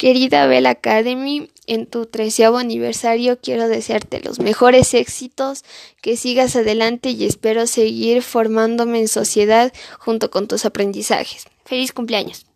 Querida Bell Academy, en tu treceavo aniversario quiero desearte los mejores éxitos, que sigas adelante y espero seguir formándome en sociedad junto con tus aprendizajes. Feliz cumpleaños.